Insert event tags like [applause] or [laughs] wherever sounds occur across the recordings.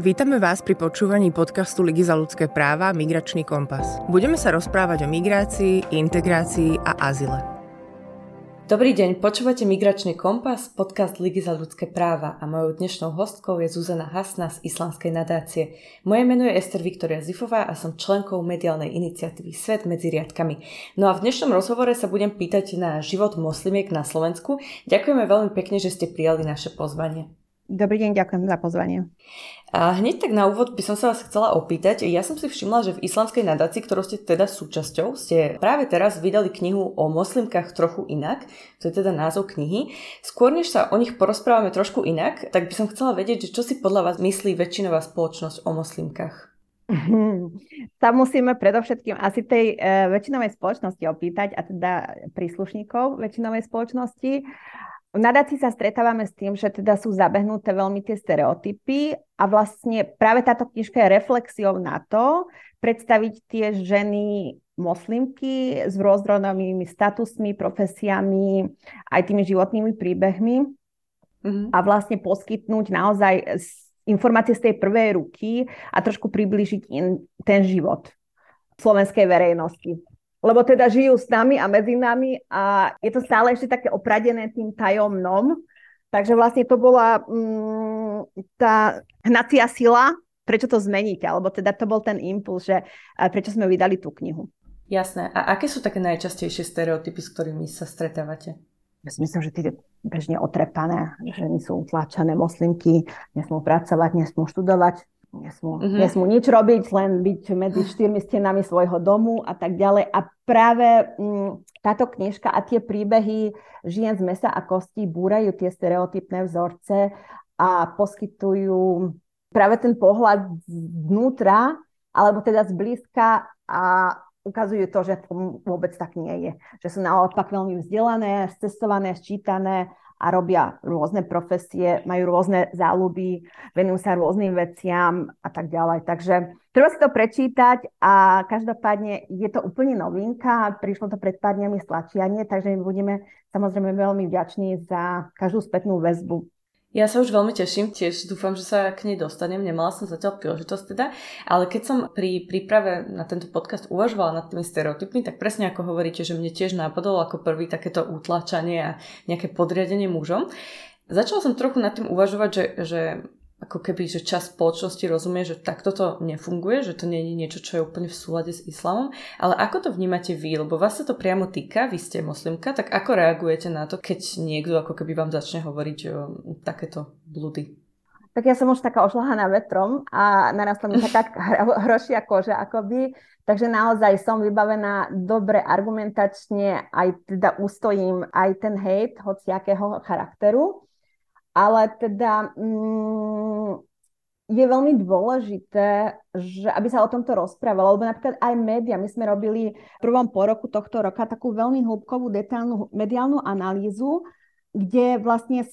Vítame vás pri počúvaní podcastu Ligy za ľudské práva Migračný kompas. Budeme sa rozprávať o migrácii, integrácii a azile. Dobrý deň, počúvate Migračný kompas, podcast Ligy za ľudské práva a mojou dnešnou hostkou je Zuzana Hasna z Islandskej nadácie. Moje meno je Ester Viktoria Zifová a som členkou mediálnej iniciatívy Svet medzi riadkami. No a v dnešnom rozhovore sa budem pýtať na život moslimiek na Slovensku. Ďakujeme veľmi pekne, že ste prijali naše pozvanie. Dobrý deň, ďakujem za pozvanie. A hneď tak na úvod by som sa vás chcela opýtať. Ja som si všimla, že v islamskej nadácii, ktorou ste teda súčasťou, ste práve teraz vydali knihu o moslimkách trochu inak. To je teda názov knihy. Skôr než sa o nich porozprávame trošku inak, tak by som chcela vedieť, že čo si podľa vás myslí väčšinová spoločnosť o moslimkách. [laughs] Tam musíme predovšetkým asi tej e, väčšinovej spoločnosti opýtať, a teda príslušníkov väčšinovej spoločnosti. V nadácii sa stretávame s tým, že teda sú zabehnuté veľmi tie stereotypy a vlastne práve táto knižka je reflexiou na to, predstaviť tie ženy moslimky s rôznorodnými statusmi, profesiami, aj tými životnými príbehmi mm-hmm. a vlastne poskytnúť naozaj informácie z tej prvej ruky a trošku približiť in ten život slovenskej verejnosti lebo teda žijú s nami a medzi nami a je to stále ešte také opradené tým tajomnom. Takže vlastne to bola mm, tá hnacia sila, prečo to zmeníte, alebo teda to bol ten impuls, že prečo sme vydali tú knihu. Jasné. A aké sú také najčastejšie stereotypy, s ktorými sa stretávate? Ja si myslím, že tie bežne otrepané, že nie sú utláčané moslimky, nesmú pracovať, nesmú študovať, nesmú, mm-hmm. nesmú nič robiť, len byť medzi štyrmi stenami svojho domu a tak ďalej. A práve m, mm, táto knižka a tie príbehy žien z mesa a kostí búrajú tie stereotypné vzorce a poskytujú práve ten pohľad vnútra, alebo teda zblízka a ukazujú to, že to vôbec tak nie je. Že sú naopak veľmi vzdelané, cestované, sčítané a robia rôzne profesie, majú rôzne záľuby, venujú sa rôznym veciam a tak ďalej. Takže treba si to prečítať a každopádne je to úplne novinka, prišlo to pred pár dňami stlačianie, takže my budeme samozrejme veľmi vďační za každú spätnú väzbu ja sa už veľmi teším, tiež dúfam, že sa k nej dostanem, nemala som zatiaľ príležitosť teda, ale keď som pri príprave na tento podcast uvažovala nad tými stereotypmi, tak presne ako hovoríte, že mne tiež nápadalo ako prvý takéto utlačanie a nejaké podriadenie mužom. Začala som trochu nad tým uvažovať, že, že ako keby, že čas spoločnosti rozumie, že takto to nefunguje, že to nie je niečo, čo je úplne v súlade s islamom. Ale ako to vnímate vy? Lebo vás sa to priamo týka, vy ste moslimka, tak ako reagujete na to, keď niekto ako keby vám začne hovoriť o takéto blúdy? Tak ja som už taká ošlahaná vetrom a narastla mi taká [laughs] hrošia koža akoby, takže naozaj som vybavená dobre argumentačne, aj teda ustojím aj ten hejt hociakého charakteru ale teda mm, je veľmi dôležité, že aby sa o tomto rozprávalo, lebo napríklad aj média, my sme robili v prvom poroku tohto roka takú veľmi hĺbkovú detailnú mediálnu analýzu, kde vlastne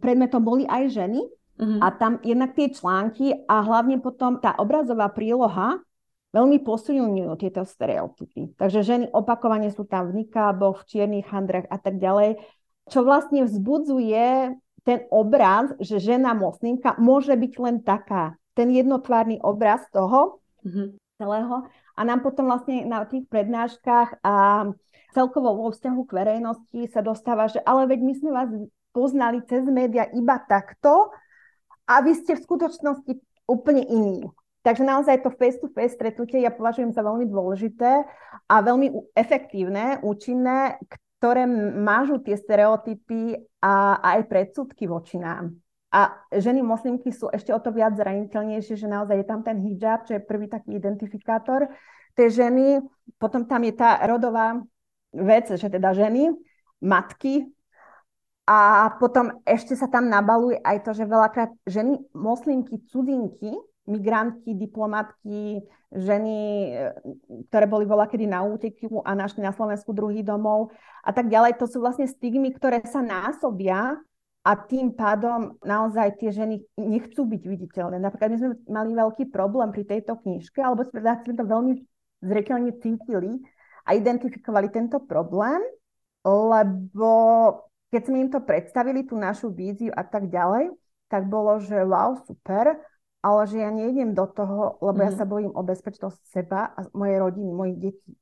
predmetom boli aj ženy mm-hmm. a tam jednak tie články a hlavne potom tá obrazová príloha veľmi posilňujú tieto stereotypy. Takže ženy opakovane sú tam v nikáboch, v čiernych handrach a tak ďalej, čo vlastne vzbudzuje ten obraz, že žena moslimka môže byť len taká. Ten jednotvárny obraz toho mm-hmm. celého. A nám potom vlastne na tých prednáškach a celkovo vo vzťahu k verejnosti sa dostáva, že ale veď my sme vás poznali cez média iba takto a vy ste v skutočnosti úplne iní. Takže naozaj to face-to-face stretnutie ja považujem za veľmi dôležité a veľmi efektívne, účinné, ktoré mážu tie stereotypy a, a aj predsudky voči nám. A ženy moslimky sú ešte o to viac zraniteľnejšie, že naozaj je tam ten hijab, čo je prvý taký identifikátor tej ženy. Potom tam je tá rodová vec, že teda ženy, matky, a potom ešte sa tam nabaluje aj to, že veľakrát ženy moslimky, cudzinky, migrantky, diplomatky, ženy, e, ktoré boli voľa kedy na úteku a našli na Slovensku druhý domov a tak ďalej. To sú vlastne stigmy, ktoré sa násobia a tým pádom naozaj tie ženy nechcú byť viditeľné. Napríklad my sme mali veľký problém pri tejto knižke, alebo sme to veľmi zreteľne cítili a identifikovali tento problém, lebo keď sme im to predstavili, tú našu víziu a tak ďalej, tak bolo, že wow, super, ale že ja nejdem do toho, lebo mm-hmm. ja mhm. sa bojím o bezpečnosť seba a mojej rodiny, mojich detí.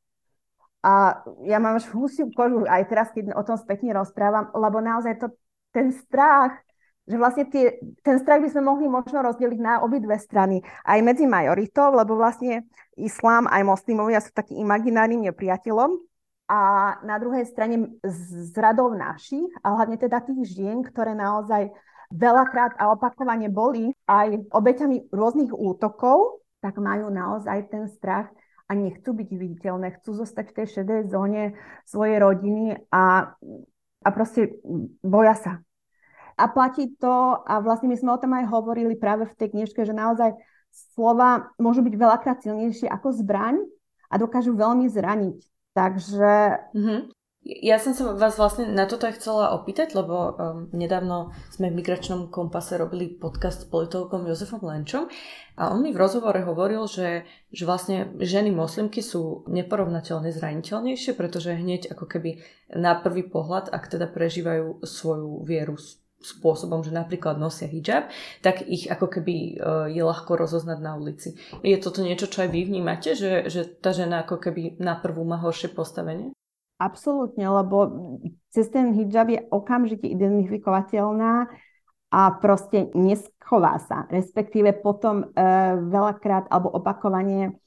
A ja mám už husiu kožu aj teraz, keď o tom spätne rozprávam, lebo naozaj to, ten strach, že vlastne tie, ten strach by sme mohli možno rozdeliť na obidve strany. Aj medzi majoritou, lebo vlastne islám aj moslimovia sú takým imaginárnym nepriateľom. A na druhej strane z radov našich, a hlavne teda tých žien, ktoré naozaj veľakrát a opakovane boli aj obeťami rôznych útokov, tak majú naozaj ten strach a nechcú byť viditeľné, chcú zostať v tej šedej zóne svojej rodiny a, a proste boja sa. A platí to, a vlastne my sme o tom aj hovorili práve v tej knižke, že naozaj slova môžu byť veľakrát silnejšie ako zbraň a dokážu veľmi zraniť. Takže... Mm-hmm. Ja som sa vás vlastne na toto aj chcela opýtať, lebo um, nedávno sme v Migračnom kompase robili podcast s politologom Jozefom Lenčom a on mi v rozhovore hovoril, že, že vlastne ženy moslimky sú neporovnateľne zraniteľnejšie, pretože hneď ako keby na prvý pohľad, ak teda prežívajú svoju vieru spôsobom, že napríklad nosia hijab, tak ich ako keby e, je ľahko rozoznať na ulici. Je toto niečo, čo aj vy vnímate, že, že tá žena ako keby na prvú má horšie postavenie? Absolútne, lebo cez ten hijab je okamžite identifikovateľná a proste neschová sa. Respektíve potom e, veľakrát alebo opakovane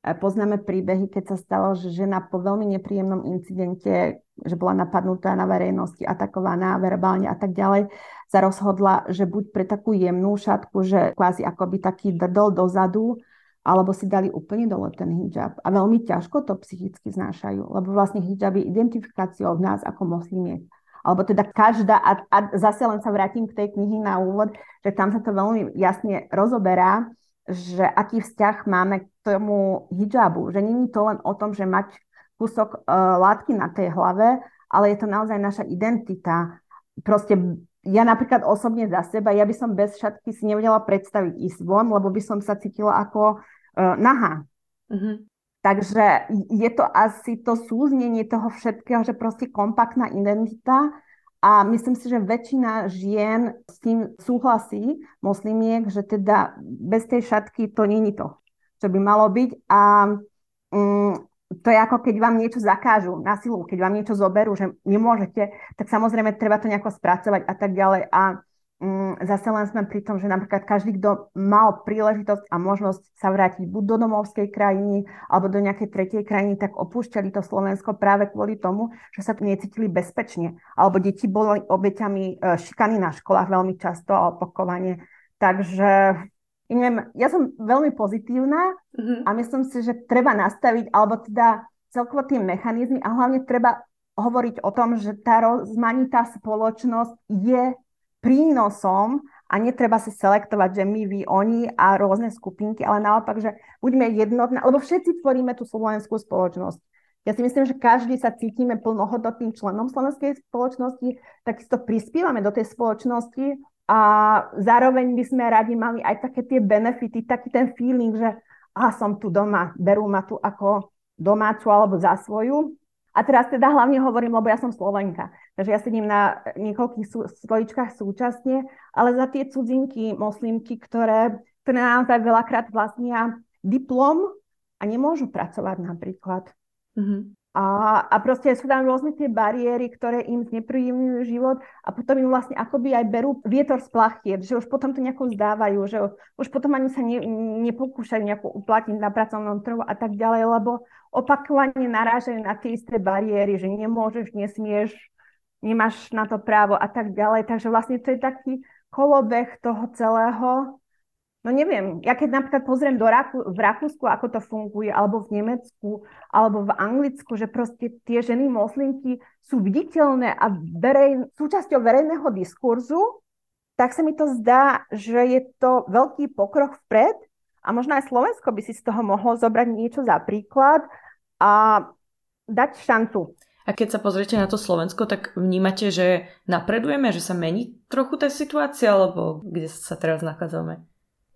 Poznáme príbehy, keď sa stalo, že žena po veľmi nepríjemnom incidente, že bola napadnutá na verejnosti, atakovaná verbálne a tak ďalej, sa rozhodla, že buď pre takú jemnú šatku, že kvázi akoby taký drdol dozadu, alebo si dali úplne dole ten hijab. A veľmi ťažko to psychicky znášajú, lebo vlastne hijab je identifikáciou v nás ako moslimiek. Alebo teda každá, a, a zase len sa vrátim k tej knihy na úvod, že tam sa to veľmi jasne rozoberá, že aký vzťah máme k tomu hijabu. Že není to len o tom, že mať kúsok uh, látky na tej hlave, ale je to naozaj naša identita. Proste ja napríklad osobne za seba, ja by som bez šatky si nevedela predstaviť ísť von, lebo by som sa cítila ako uh, nahá. Mm-hmm. Takže je to asi to súznenie toho všetkého, že proste kompaktná identita a myslím si, že väčšina žien s tým súhlasí, moslimiek, že teda bez tej šatky to není to, čo by malo byť. A um, to je ako keď vám niečo zakážu na silu, keď vám niečo zoberú, že nemôžete, tak samozrejme treba to nejako spracovať a tak ďalej. A Mm, zase len sme pri tom, že napríklad každý, kto mal príležitosť a možnosť sa vrátiť buď do domovskej krajiny alebo do nejakej tretej krajiny, tak opúšťali to Slovensko práve kvôli tomu, že sa tu necítili bezpečne. Alebo deti boli obeťami e, šikany na školách veľmi často a opakovane. Takže neviem, ja som veľmi pozitívna mm-hmm. a myslím si, že treba nastaviť, alebo teda celkovo tie mechanizmy a hlavne treba hovoriť o tom, že tá rozmanitá spoločnosť je prínosom a netreba si selektovať, že my, vy, oni a rôzne skupinky, ale naopak, že buďme jednotné, lebo všetci tvoríme tú slovenskú spoločnosť. Ja si myslím, že každý sa cítime plnohodnotným členom slovenskej spoločnosti, takisto prispievame do tej spoločnosti a zároveň by sme radi mali aj také tie benefity, taký ten feeling, že a som tu doma, berú ma tu ako domácu alebo za svoju. A teraz teda hlavne hovorím, lebo ja som Slovenka. Takže ja sedím na niekoľkých sú, stoličkách súčasne, ale za tie cudzinky, moslimky, ktoré, ktoré naozaj veľakrát vlastnia diplom a nemôžu pracovať napríklad. Mm-hmm. A, a proste sú tam rôzne tie bariéry, ktoré im znepríjemňujú život a potom im vlastne akoby aj berú vietor z plachiet, že už potom to nejako zdávajú, že už potom ani sa ne, nepokúšajú nejako uplatniť na pracovnom trhu a tak ďalej, lebo opakovane narážajú na tie isté bariéry, že nemôžeš, nesmieš, nemáš na to právo a tak ďalej. Takže vlastne to je taký kolobeh toho celého. No neviem, ja keď napríklad pozriem do Raku, v Rakúsku, ako to funguje, alebo v Nemecku, alebo v Anglicku, že proste tie ženy moslimky sú viditeľné a verej, súčasťou verejného diskurzu, tak sa mi to zdá, že je to veľký pokrok vpred a možno aj Slovensko by si z toho mohlo zobrať niečo za príklad a dať šancu a keď sa pozriete na to Slovensko, tak vnímate, že napredujeme, že sa mení trochu tá situácia, alebo kde sa teraz nachádzame?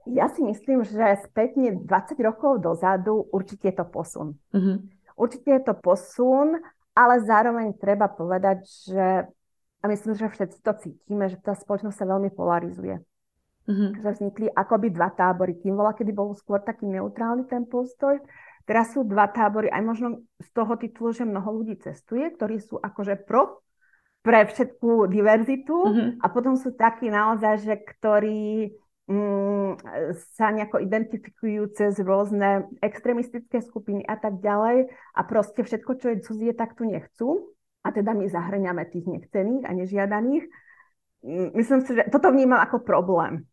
Ja si myslím, že spätne 20 rokov dozadu určite je to posun. Uh-huh. Určite je to posun, ale zároveň treba povedať, že a myslím, že všetci to cítime, že tá spoločnosť sa veľmi polarizuje. Uh-huh. Že vznikli akoby dva tábory. Kým bola, kedy bol skôr taký neutrálny ten postoj, teraz sú dva tábory, aj možno z toho titulu, že mnoho ľudí cestuje, ktorí sú akože pro pre všetkú diverzitu uh-huh. a potom sú takí naozaj, že ktorí sa nejako identifikujú cez rôzne extremistické skupiny a tak ďalej a proste všetko, čo je cudzie, tak tu nechcú a teda my zahrňame tých nechcených a nežiadaných. Mm, myslím si, že toto vnímam ako problém.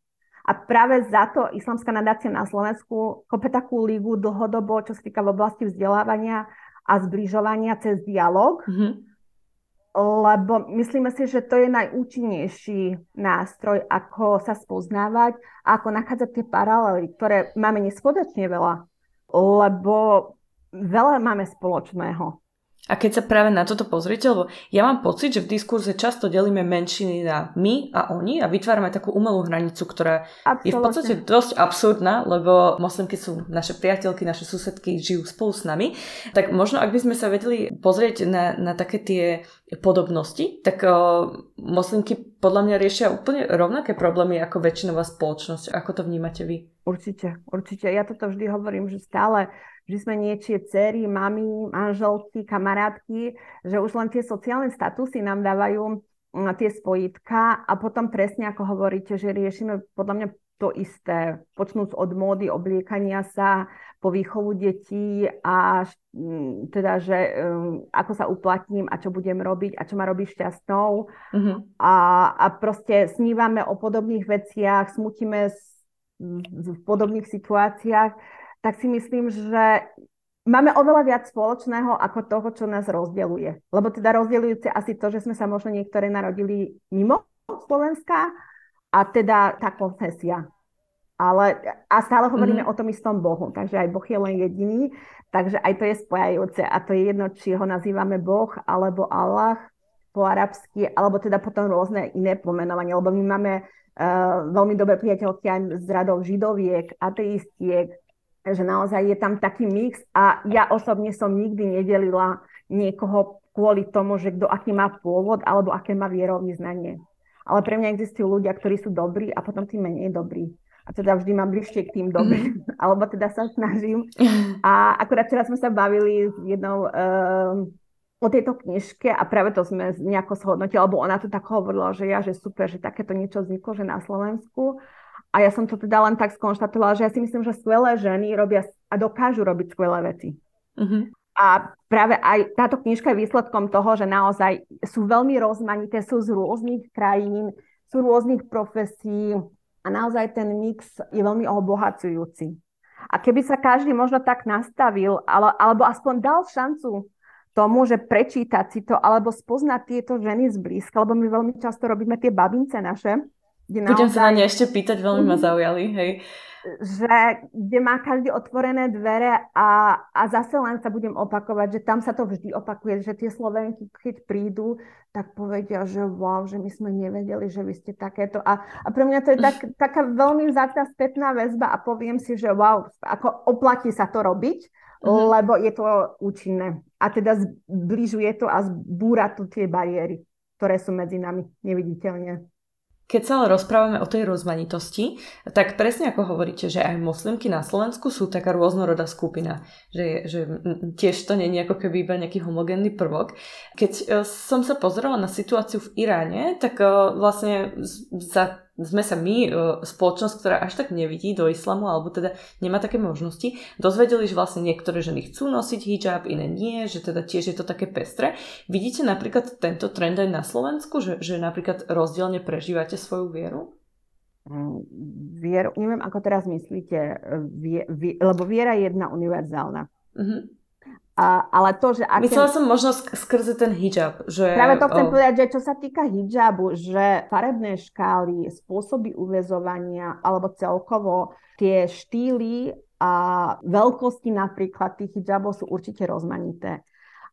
A práve za to Islamská nadácia na Slovensku kope takú lígu dlhodobo, čo sa týka v oblasti vzdelávania a zbližovania cez dialog, mm-hmm lebo myslíme si, že to je najúčinnejší nástroj, ako sa spoznávať a ako nachádzať tie paralely, ktoré máme neskutočne veľa, lebo veľa máme spoločného. A keď sa práve na toto pozriete, lebo ja mám pocit, že v diskurze často delíme menšiny na my a oni a vytvárame takú umelú hranicu, ktorá Absolutne. je v podstate dosť absurdná, lebo moslimky sú naše priateľky, naše susedky, žijú spolu s nami. Tak možno, ak by sme sa vedeli pozrieť na, na také tie podobnosti, tak o, moslimky podľa mňa riešia úplne rovnaké problémy ako väčšinová spoločnosť. Ako to vnímate vy? Určite, určite. Ja toto vždy hovorím, že stále že sme niečie cery, mami, manželky, kamarátky, že už len tie sociálne statusy nám dávajú tie spojitka a potom presne ako hovoríte, že riešime podľa mňa to isté, počnúc od módy, obliekania sa, po výchovu detí a teda, že um, ako sa uplatním a čo budem robiť a čo ma robí šťastnou. Uh-huh. A, a proste snívame o podobných veciach, smutíme v podobných situáciách tak si myslím, že máme oveľa viac spoločného ako toho, čo nás rozdeluje. Lebo teda rozdeľujúce asi to, že sme sa možno niektoré narodili mimo Slovenska a teda tá konfesia. Ale, a stále hovoríme mm-hmm. o tom istom Bohu, takže aj Boh je len jediný, takže aj to je spojajúce a to je jedno, či ho nazývame Boh alebo Allah po arabsky, alebo teda potom rôzne iné pomenovanie, lebo my máme uh, veľmi dobré priateľky aj z radov židoviek, ateistiek, že naozaj je tam taký mix a ja osobne som nikdy nedelila niekoho kvôli tomu, že kto aký má pôvod alebo aké má vierovýznanie. Ale pre mňa existujú ľudia, ktorí sú dobrí a potom tí menej dobrí. A teda vždy mám bližšie k tým dobrým, mm. [laughs] alebo teda sa snažím. A akurát včera sme sa bavili s jednou uh, o tejto knižke a práve to sme nejako shodnotili, alebo ona to tak hovorila, že ja, že super, že takéto niečo vzniklo, že na Slovensku. A ja som to teda len tak skonštatovala, že ja si myslím, že skvelé ženy robia a dokážu robiť skvelé veci. Uh-huh. A práve aj táto knižka je výsledkom toho, že naozaj sú veľmi rozmanité, sú z rôznych krajín, sú rôznych profesí a naozaj ten mix je veľmi obohacujúci. A keby sa každý možno tak nastavil, ale, alebo aspoň dal šancu tomu, že prečítať si to, alebo spoznať tieto ženy zblízka, lebo my veľmi často robíme tie babince naše, kde Budem naozaj, sa na ne ešte pýtať, veľmi ma mhm. zaujali, hej. Že kde má každý otvorené dvere a, a zase len sa budem opakovať, že tam sa to vždy opakuje, že tie Slovenky, keď prídu, tak povedia, že wow, že my sme nevedeli, že vy ste takéto. A, a pre mňa to je tak, [laughs] taká veľmi vzácna spätná väzba a poviem si, že wow, ako oplatí sa to robiť, mm-hmm. lebo je to účinné. A teda zbližuje to a zbúra tu tie bariéry, ktoré sú medzi nami neviditeľne. Keď sa ale rozprávame o tej rozmanitosti, tak presne ako hovoríte, že aj moslimky na Slovensku sú taká rôznorodá skupina, že, že tiež to nie je ako keby iba nejaký homogénny prvok. Keď e, som sa pozerala na situáciu v Iráne, tak e, vlastne za sme sa my, e, spoločnosť, ktorá až tak nevidí do islamu, alebo teda nemá také možnosti, dozvedeli, že vlastne niektoré ženy chcú nosiť hijab, iné nie, že teda tiež je to také pestre. Vidíte napríklad tento trend aj na Slovensku, že, že napríklad rozdielne prežívate svoju vieru? Mm, vieru, neviem, ako teraz myslíte, vie, vie, lebo viera je jedna univerzálna. Uh-huh. A, ale to, že... Aké... Myslela som možno skrze ten hijab. Že... Práve to chcem oh. povedať, že čo sa týka hijabu, že farebné škály, spôsoby uväzovania alebo celkovo tie štýly a veľkosti napríklad tých hijabov sú určite rozmanité.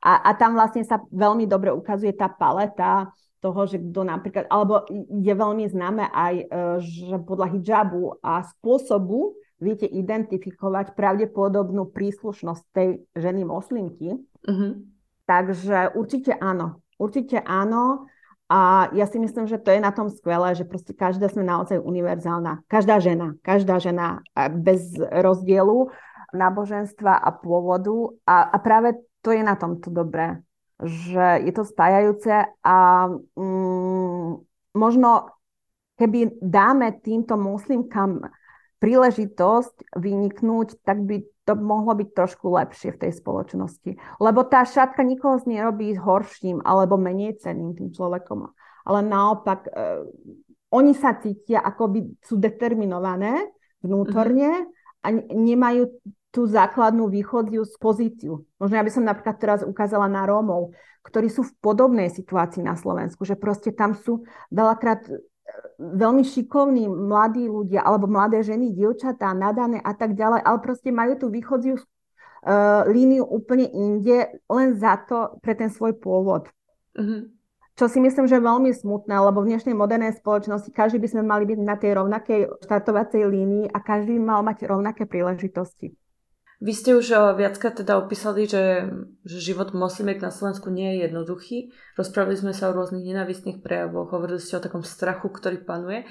A, a tam vlastne sa veľmi dobre ukazuje tá paleta toho, že kto napríklad, alebo je veľmi známe aj, e, že podľa hijabu a spôsobu, viete identifikovať pravdepodobnú príslušnosť tej ženy moslimky. Uh-huh. Takže určite áno. Určite áno. A ja si myslím, že to je na tom skvelé, že proste každá sme naozaj univerzálna. Každá žena, každá žena bez rozdielu náboženstva a pôvodu. A, a práve to je na tomto dobré, že je to spájajúce a mm, možno keby dáme týmto muslimkám príležitosť vyniknúť, tak by to mohlo byť trošku lepšie v tej spoločnosti. Lebo tá šatka nikoho z nerobí horším alebo menej cenným tým človekom. Ale naopak, e, oni sa cítia, ako by sú determinované vnútorne mm-hmm. a nemajú tú základnú východziu z pozíciu. Možno ja by som napríklad teraz ukázala na Rómov, ktorí sú v podobnej situácii na Slovensku, že proste tam sú veľakrát veľmi šikovní mladí ľudia alebo mladé ženy, dievčatá, nadané a tak ďalej, ale proste majú tú východziu uh, líniu úplne inde len za to pre ten svoj pôvod. Mm-hmm. Čo si myslím, že je veľmi smutné, lebo v dnešnej modernej spoločnosti každý by sme mali byť na tej rovnakej štartovacej línii a každý mal mať rovnaké príležitosti. Vy ste už eh, viackrát teda opísali, že, že život moslimiek na Slovensku nie je jednoduchý. Rozprávali sme sa o rôznych nenavistných prejavoch, hovorili ste o takom strachu, ktorý panuje.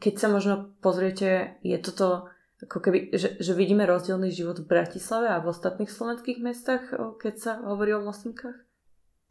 Keď sa možno pozriete, je toto ako keby, že, že vidíme rozdielný život v Bratislave a v ostatných slovenských mestách, keď sa hovorí o moslimkách?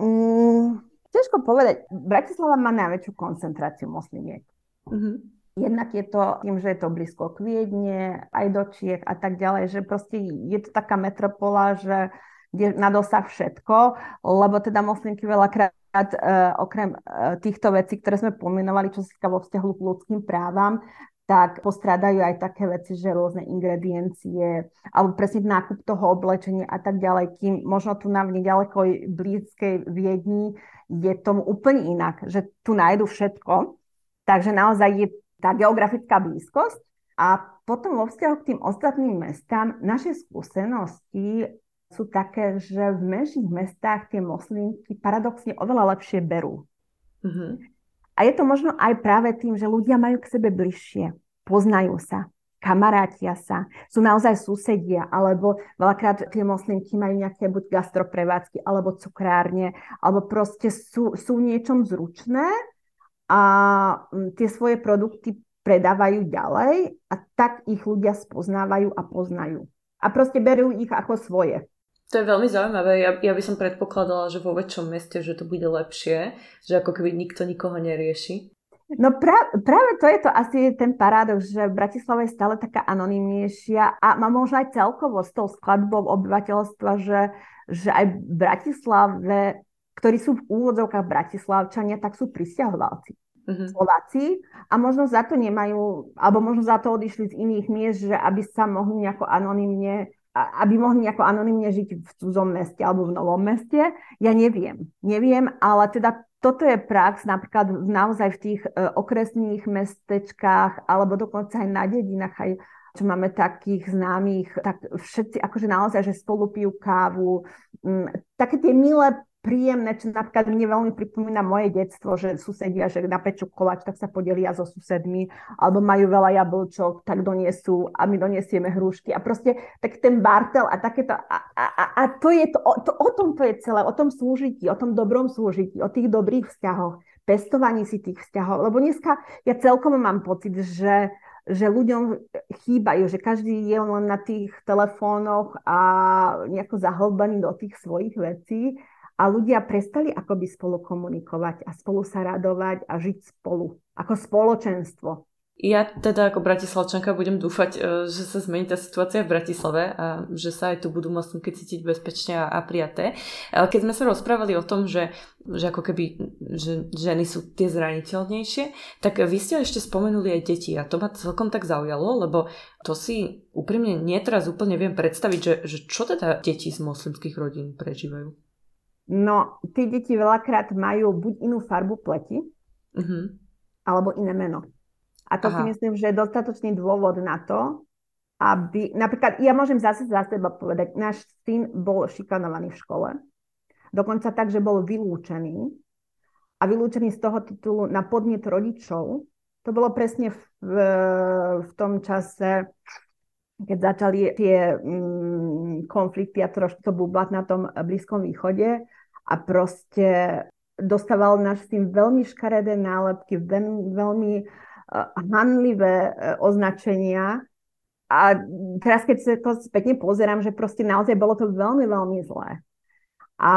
Mm, ťažko povedať. Bratislava má najväčšiu koncentráciu moslimiek. Mm-hmm. Jednak je to tým, že je to blízko k Viedne, aj do Čiech a tak ďalej, že proste je to taká metropola, že je na dosah všetko, lebo teda moslimky veľakrát uh, okrem uh, týchto vecí, ktoré sme pomenovali, čo sa týka vo vzťahu k ľudským právam, tak postrádajú aj také veci, že rôzne ingrediencie, alebo presne nákup toho oblečenia a tak ďalej, kým možno tu na nedalekoj blízkej Viedni je tomu úplne inak, že tu nájdu všetko, takže naozaj je tá geografická blízkosť a potom vo vzťahu k tým ostatným mestám naše skúsenosti sú také, že v menších mestách tie moslimky paradoxne oveľa lepšie berú. Mm-hmm. A je to možno aj práve tým, že ľudia majú k sebe bližšie, poznajú sa, kamarátia sa, sú naozaj susedia, alebo veľakrát tie moslimky majú nejaké buď gastroprevádzky, alebo cukrárne, alebo proste sú, sú niečom zručné a mm, tie svoje produkty predávajú ďalej a tak ich ľudia spoznávajú a poznajú. A proste berú ich ako svoje. To je veľmi zaujímavé. Ja, ja by som predpokladala, že vo väčšom meste, že to bude lepšie, že ako keby nikto nikoho nerieši. No pra, práve to je to asi ten paradox, že Bratislava je stále taká anonymnejšia a má možno aj celkovo s tou skladbou obyvateľstva, že, že aj v Bratislave ktorí sú v úvodzovkách Bratislavčania, tak sú pristahovalci. Mm-hmm. Slováci a možno za to nemajú, alebo možno za to odišli z iných miest, že aby sa mohli nejako anonymne aby mohli nejako anonymne žiť v cudzom meste alebo v novom meste. Ja neviem. Neviem, ale teda toto je prax napríklad naozaj v tých uh, okresných mestečkách alebo dokonca aj na dedinách, aj čo máme takých známych, tak všetci akože naozaj, že spolu pijú kávu. Um, také tie milé príjemné, čo napríklad mne veľmi pripomína moje detstvo, že susedia, že napečú koláč, tak sa podelia so susedmi, alebo majú veľa jablčok, tak doniesú a my doniesieme hrušky. A proste tak ten bartel a takéto. A, a, a to je to, to, o tom to je celé, o tom slúžití, o tom dobrom slúžití, o tých dobrých vzťahoch, pestovaní si tých vzťahov. Lebo dneska ja celkom mám pocit, že že ľuďom chýbajú, že každý je len na tých telefónoch a nejako zahlbaný do tých svojich vecí a ľudia prestali akoby spolu komunikovať a spolu sa radovať a žiť spolu ako spoločenstvo. Ja teda ako bratislavčanka budem dúfať, e, že sa zmení tá situácia v Bratislave a že sa aj tu budú moslimky cítiť bezpečne a, prijaté. Keď sme sa rozprávali o tom, že, že ako keby že ženy sú tie zraniteľnejšie, tak vy ste ešte spomenuli aj deti a to ma celkom tak zaujalo, lebo to si úprimne nie teraz úplne viem predstaviť, že, že čo teda deti z moslimských rodín prežívajú. No, tí deti veľakrát majú buď inú farbu pleti, uh-huh. alebo iné meno. A to Aha. si myslím, že je dostatočný dôvod na to, aby... Napríklad, ja môžem zase za seba povedať, náš syn bol šikanovaný v škole. Dokonca tak, že bol vylúčený. A vylúčený z toho titulu na podnet rodičov. To bolo presne v, v, tom čase, keď začali tie mm, konflikty a trošku to bublať na tom Blízkom východe a proste dostával náš syn veľmi škaredé nálepky, veľmi uh, hanlivé uh, označenia. A teraz, keď sa to spätne pozerám, že proste naozaj bolo to veľmi, veľmi zlé. A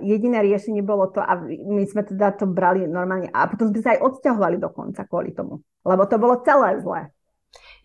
jediné riešenie bolo to, a my sme teda to brali normálne, a potom sme sa aj odsťahovali dokonca kvôli tomu, lebo to bolo celé zlé.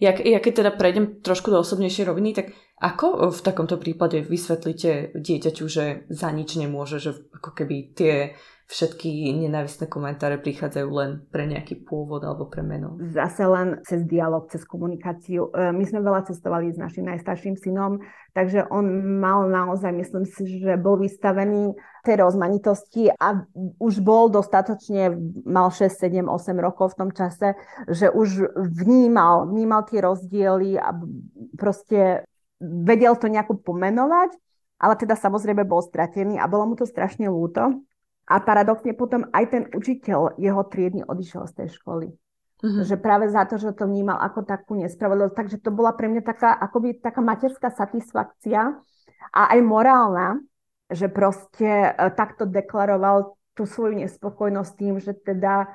Ja, ja keď teda prejdem trošku do osobnejšej roviny, tak ako v takomto prípade vysvetlíte dieťaťu, že za nič nemôže, že ako keby tie všetky nenávistné komentáre prichádzajú len pre nejaký pôvod alebo pre meno? Zase len cez dialog, cez komunikáciu. E, my sme veľa cestovali s našim najstarším synom, takže on mal naozaj, myslím si, že bol vystavený tej rozmanitosti a už bol dostatočne, mal 6, 7, 8 rokov v tom čase, že už vnímal, vnímal tie rozdiely a proste vedel to nejako pomenovať, ale teda samozrejme bol stratený a bolo mu to strašne ľúto. A paradoxne potom aj ten učiteľ jeho triedny odišiel z tej školy. Mm-hmm. Že práve za to, že to vnímal ako takú nespravodlivosť. Takže to bola pre mňa taká, akoby taká materská satisfakcia a aj morálna, že proste e, takto deklaroval tú svoju nespokojnosť tým, že teda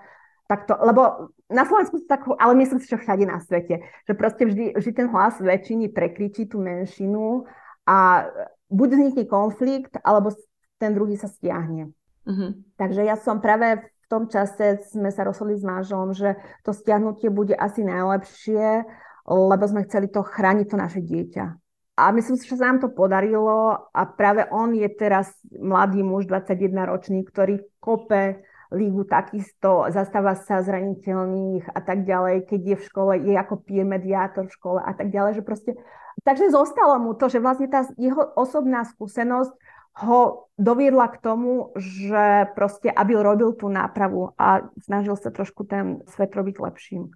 takto, lebo na Slovensku tak, ale myslím si, že všade na svete, že proste vždy, vždy ten hlas väčšiny prekričí tú menšinu a buď vznikne konflikt, alebo ten druhý sa stiahne. Uh-huh. Takže ja som práve v tom čase sme sa rozhodli s manželom, že to stiahnutie bude asi najlepšie, lebo sme chceli to chrániť to naše dieťa. A myslím si, že sa nám to podarilo a práve on je teraz mladý muž, 21 ročný, ktorý kope lígu takisto, zastáva sa zraniteľných a tak ďalej, keď je v škole, je ako peer mediátor v škole a tak ďalej, že proste... Takže zostalo mu to, že vlastne tá jeho osobná skúsenosť ho doviedla k tomu, že proste, aby robil tú nápravu a snažil sa trošku ten svet robiť lepším.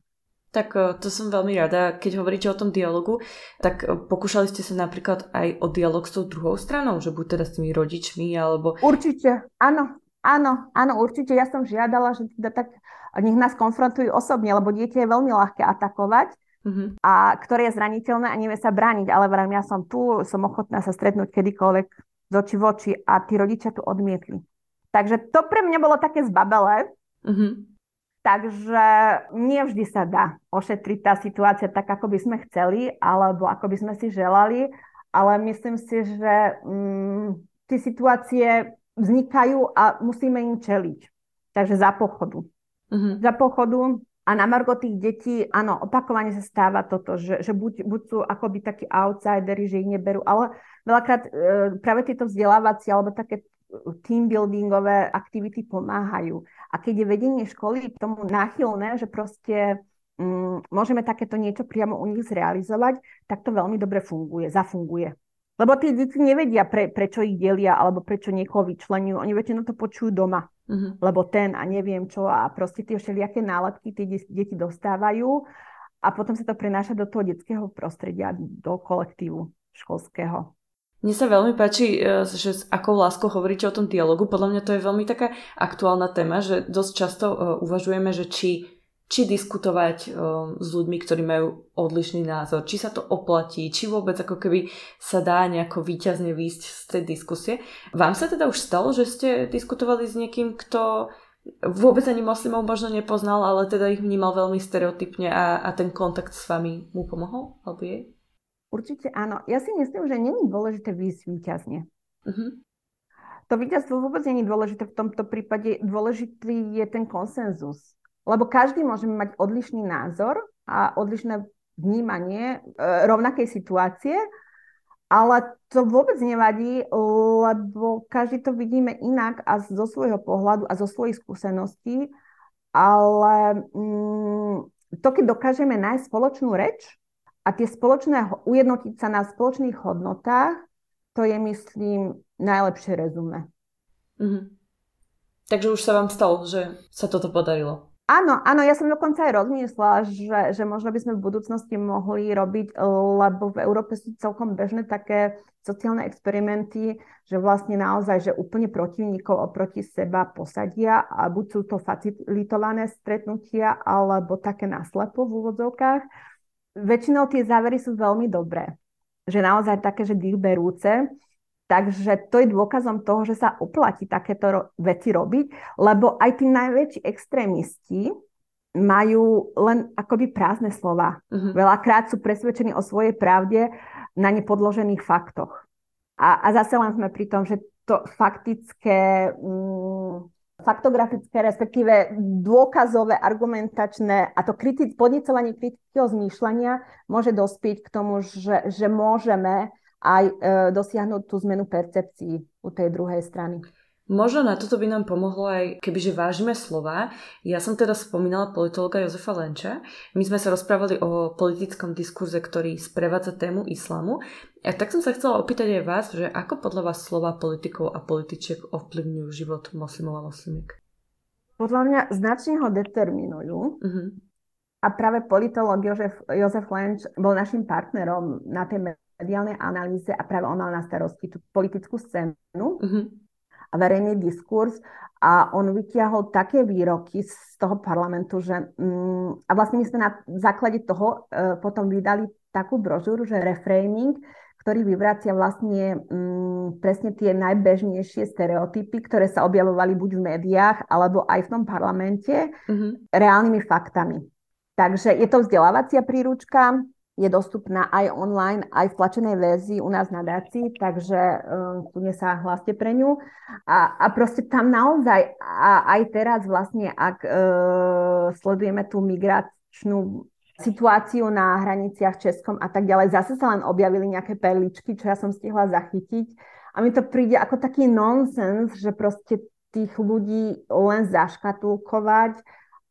Tak e, to som veľmi rada. Keď hovoríte o tom dialogu, tak e, pokúšali ste sa napríklad aj o dialog s tou druhou stranou, že buď teda s tými rodičmi, alebo... Určite, áno, áno, áno, určite. Ja som žiadala, že teda tak nech nás konfrontujú osobne, lebo dieťa je veľmi ľahké atakovať, uh-huh. a ktoré je zraniteľné a nevie sa brániť, ale vrám, ja som tu, som ochotná sa stretnúť kedykoľvek z oči v oči a tí rodičia to odmietli. Takže to pre mňa bolo také zbabelé. Mm-hmm. Takže nie vždy sa dá ošetriť tá situácia tak, ako by sme chceli, alebo ako by sme si želali, ale myslím si, že mm, tie situácie vznikajú a musíme im čeliť. Takže za pochodu. Mm-hmm. Za pochodu a na margo tých detí, áno, opakovane sa stáva toto, že, že buď, buď sú akoby takí outsideri, že ich neberú, ale veľakrát e, práve tieto vzdelávacie alebo také team buildingové aktivity pomáhajú. A keď je vedenie školy k tomu náchylné, že proste mm, môžeme takéto niečo priamo u nich zrealizovať, tak to veľmi dobre funguje, zafunguje. Lebo tí deti nevedia, pre, prečo ich delia alebo prečo niekoho vyčlenujú. Oni väčšinou to počujú doma. Uh-huh. Lebo ten a neviem čo a proste tie všelijaké nálepky tie deti dostávajú a potom sa to prenáša do toho detského prostredia, do kolektívu školského. Mne sa veľmi páči, e, že s akou láskou hovoríte o tom dialogu. Podľa mňa to je veľmi taká aktuálna téma, že dosť často e, uvažujeme, že či či diskutovať um, s ľuďmi, ktorí majú odlišný názor, či sa to oplatí, či vôbec ako keby sa dá nejako výťazne výjsť z tej diskusie. Vám sa teda už stalo, že ste diskutovali s niekým, kto vôbec ani moslimov možno nepoznal, ale teda ich vnímal veľmi stereotypne a, a ten kontakt s vami mu pomohol? Alebo jej? Určite áno. Ja si myslím, že není dôležité výjsť výťazne. Uh-huh. To víťazstvo vôbec není dôležité v tomto prípade. Dôležitý je ten konsenzus lebo každý môže mať odlišný názor a odlišné vnímanie e, rovnakej situácie, ale to vôbec nevadí, lebo každý to vidíme inak a zo svojho pohľadu a zo svojich skúseností, ale mm, to, keď dokážeme nájsť spoločnú reč a tie spoločné, ujednotiť sa na spoločných hodnotách, to je, myslím, najlepšie rezume. Mm-hmm. Takže už sa vám stalo, že sa toto podarilo. Áno, áno, ja som dokonca aj rozmyslela, že, že možno by sme v budúcnosti mohli robiť, lebo v Európe sú celkom bežné také sociálne experimenty, že vlastne naozaj, že úplne protivníkov oproti seba posadia a buď sú to facilitované stretnutia, alebo také naslepo v úvodzovkách. Väčšinou tie závery sú veľmi dobré. Že naozaj také, že dých berúce. Takže to je dôkazom toho, že sa oplatí takéto veci robiť, lebo aj tí najväčší extrémisti majú len akoby prázdne slova. Uh-huh. Veľakrát sú presvedčení o svojej pravde na nepodložených faktoch. A, a zase len sme pri tom, že to faktické, mm, faktografické, respektíve dôkazové, argumentačné a to kriti- podnecovanie kritického zmýšľania môže dospieť k tomu, že, že môžeme aj e, dosiahnuť tú zmenu percepcií u tej druhej strany. Možno na toto by nám pomohlo aj, kebyže vážime slova. Ja som teda spomínala politologa Jozefa Lenča. My sme sa rozprávali o politickom diskurze, ktorý sprevádza tému islamu. A tak som sa chcela opýtať aj vás, že ako podľa vás slova politikov a političiek ovplyvňujú život moslimov a moslimiek? Podľa mňa značne ho determinujú. Uh-huh. A práve politolog Jozef, Jozef Lenč bol našim partnerom na tej mediálnej analýze a práve on mal na starosti tú politickú scénu uh-huh. a verejný diskurs a on vytiahol také výroky z toho parlamentu, že um, a vlastne my sme na základe toho uh, potom vydali takú brožúru, že reframing, ktorý vyvracia vlastne um, presne tie najbežnejšie stereotypy, ktoré sa objavovali buď v médiách, alebo aj v tom parlamente, uh-huh. reálnymi faktami. Takže je to vzdelávacia príručka, je dostupná aj online, aj v tlačenej verzii u nás na Daci, takže um, tu sa hláste pre ňu. A, a proste tam naozaj, a aj teraz vlastne, ak uh, sledujeme tú migračnú situáciu na hraniciach Českom a tak ďalej, zase sa len objavili nejaké perličky, čo ja som stihla zachytiť. A mi to príde ako taký nonsens, že proste tých ľudí len zaškatulkovať,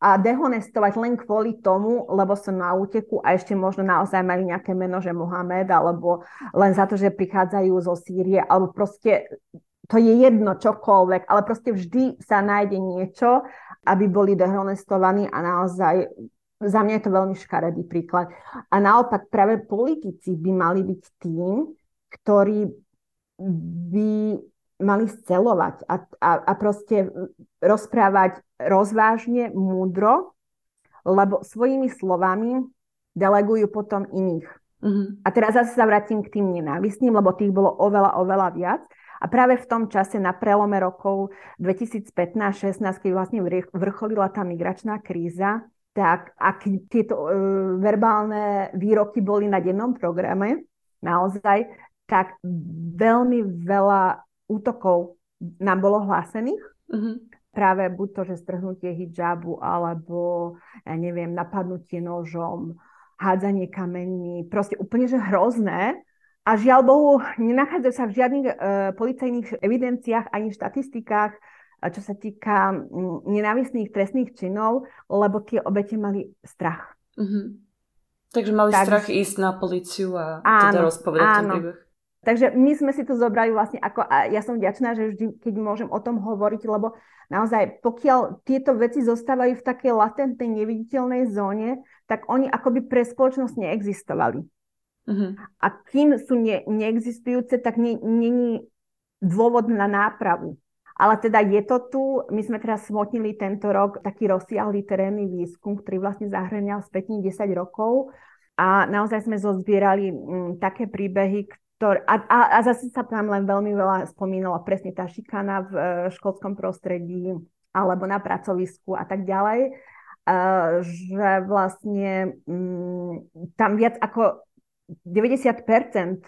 a dehonestovať len kvôli tomu, lebo som na úteku a ešte možno naozaj majú nejaké meno, že Mohamed, alebo len za to, že prichádzajú zo Sýrie, alebo proste to je jedno čokoľvek, ale proste vždy sa nájde niečo, aby boli dehonestovaní a naozaj za mňa je to veľmi škaredý príklad. A naopak práve politici by mali byť tým, ktorí by mali scelovať a, a, a proste rozprávať rozvážne, múdro, lebo svojimi slovami delegujú potom iných. Uh-huh. A teraz zase sa vrátim k tým nenávistným, lebo tých bolo oveľa, oveľa viac. A práve v tom čase na prelome rokov 2015-16, keď vlastne vrcholila tá migračná kríza, tak ak tieto e, verbálne výroky boli na dennom programe, naozaj, tak veľmi veľa útokov nám bolo hlásených. Uh-huh. Práve buď to, že strhnutie hijabu, alebo, ja neviem, napadnutie nožom, hádzanie kamení, proste úplne, že hrozné. A žiaľ Bohu, nenachádzajú sa v žiadnych e, policajných evidenciách ani štatistikách, čo sa týka m, nenávistných trestných činov, lebo tie obete mali strach. Uh-huh. Takže mali tak, strach ísť na policiu a teda áno, teda rozpovedať áno. ten príbeh. Takže my sme si to zobrali vlastne ako, a ja som vďačná, že vždy, keď môžem o tom hovoriť, lebo naozaj, pokiaľ tieto veci zostávajú v takej latentnej, neviditeľnej zóne, tak oni akoby pre spoločnosť neexistovali. Uh-huh. A kým sú ne, neexistujúce, tak není dôvod na nápravu. Ale teda je to tu, my sme teraz smotnili tento rok taký rozsiahlý terénny výskum, ktorý vlastne zahranial spätne 10 rokov a naozaj sme zozbierali m, mm, také príbehy, ktoré, a, a, a zase sa tam len veľmi veľa spomínala presne tá šikana v uh, školskom prostredí alebo na pracovisku a tak ďalej, uh, že vlastne um, tam viac ako 90%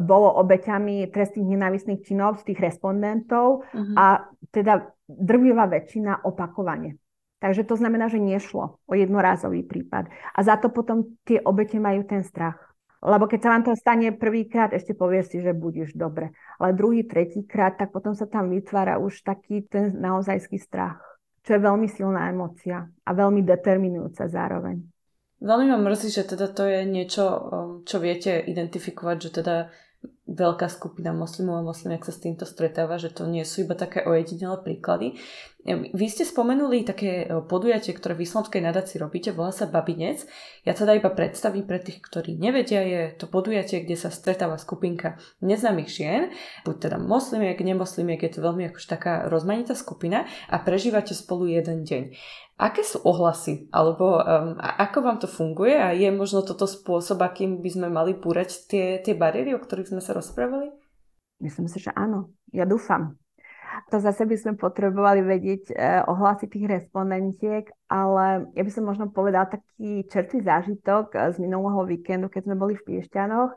bolo obeťami trestných nenávistných činov z tých respondentov uh-huh. a teda drvivá väčšina opakovane. Takže to znamená, že nešlo o jednorázový prípad. A za to potom tie obete majú ten strach. Lebo keď sa vám to stane prvýkrát, ešte povieš si, že budeš dobre. Ale druhý, tretíkrát, tak potom sa tam vytvára už taký ten naozajský strach, čo je veľmi silná emocia a veľmi determinujúca zároveň. Veľmi ma mrzí, že teda to je niečo, um, čo viete identifikovať, že teda veľká skupina moslimov a moslimiek sa s týmto stretáva, že to nie sú iba také ojedinelé príklady. Vy ste spomenuli také e, podujatie, ktoré v islamskej nadácii robíte, volá sa Babinec. Ja teda iba predstavím pre tých, ktorí nevedia, je to podujatie, kde sa stretáva skupinka neznámych žien, buď teda moslimiek, nemoslimiek, je to veľmi akož taká rozmanitá skupina a prežívate spolu jeden deň. Aké sú ohlasy? Alebo um, ako vám to funguje? A je možno toto spôsob, akým by sme mali búrať tie, tie bariéry, o ktorých sme sa rozprávali? Myslím si, že áno. Ja dúfam. To zase by sme potrebovali vedieť e, ohlásiť tých respondentiek, ale ja by som možno povedala taký čerstvý zážitok z minulého víkendu, keď sme boli v Piešťanoch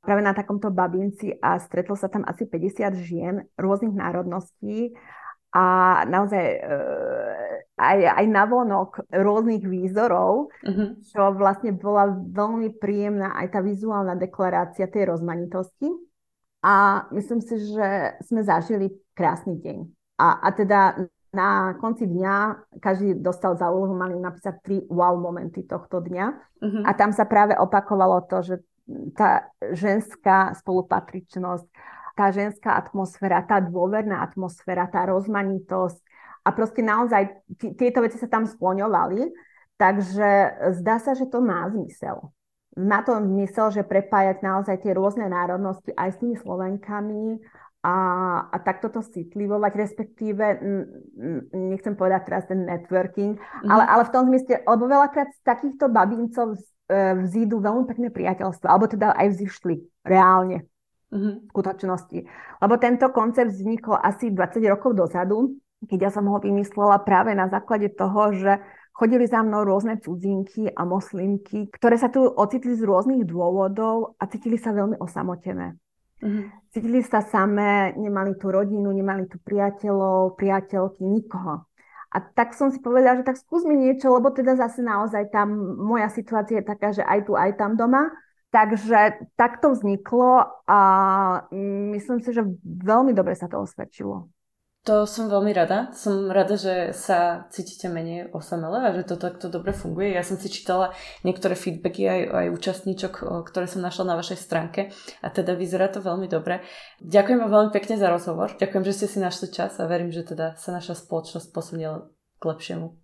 práve na takomto babinci a stretlo sa tam asi 50 žien rôznych národností a naozaj e, aj, aj navonok rôznych výzorov, uh-huh. čo vlastne bola veľmi príjemná aj tá vizuálna deklarácia tej rozmanitosti. A myslím si, že sme zažili krásny deň. A, a teda na konci dňa každý dostal za úlohu, mali napísať tri wow momenty tohto dňa. Uh-huh. A tam sa práve opakovalo to, že tá ženská spolupatričnosť, tá ženská atmosféra, tá dôverná atmosféra, tá rozmanitosť a proste naozaj t- tieto veci sa tam skloňovali, takže zdá sa, že to má zmysel. Má to zmysel, že prepájať naozaj tie rôzne národnosti aj s tými Slovenkami a, a takto to citlivovať, respektíve, nechcem povedať teraz ten networking, mm. ale, ale v tom zmysle, lebo veľakrát z takýchto babincov e, vzídu veľmi pekné priateľstva, alebo teda aj vzýšli reálne mm-hmm. v skutočnosti. Lebo tento koncept vznikol asi 20 rokov dozadu, keď ja som ho vymyslela práve na základe toho, že chodili za mnou rôzne cudzinky a moslimky, ktoré sa tu ocitli z rôznych dôvodov a cítili sa veľmi osamotené. Mm-hmm. Cítili sa samé, nemali tu rodinu, nemali tu priateľov, priateľky, nikoho. A tak som si povedala, že tak skús mi niečo, lebo teda zase naozaj tam moja situácia je taká, že aj tu, aj tam doma. Takže takto vzniklo a myslím si, že veľmi dobre sa to osvedčilo. To som veľmi rada. Som rada, že sa cítite menej osamele a že to takto dobre funguje. Ja som si čítala niektoré feedbacky aj, aj účastníčok, ktoré som našla na vašej stránke a teda vyzerá to veľmi dobre. Ďakujem vám veľmi pekne za rozhovor. Ďakujem, že ste si našli čas a verím, že teda sa naša spoločnosť posunie k lepšiemu.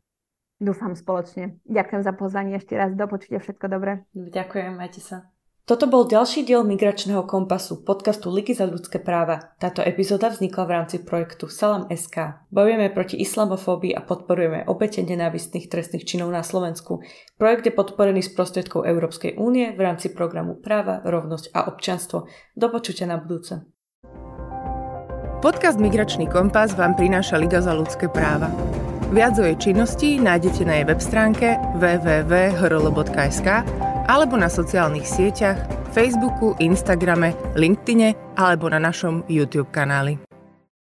Dúfam spoločne. Ďakujem za pozvanie ešte raz. Do počutia všetko dobré. Ďakujem, majte sa. Toto bol ďalší diel Migračného kompasu, podcastu Ligy za ľudské práva. Táto epizóda vznikla v rámci projektu Salam SK. Bojujeme proti islamofóbii a podporujeme obete nenávistných trestných činov na Slovensku. Projekt je podporený z prostriedkov Európskej únie v rámci programu Práva, rovnosť a občanstvo. Do počutia na budúce. Podcast Migračný kompas vám prináša Liga za ľudské práva. Viac o jej činnosti nájdete na jej web stránke www.hrl.sk alebo na sociálnych sieťach, Facebooku, Instagrame, LinkedIne alebo na našom YouTube kanáli.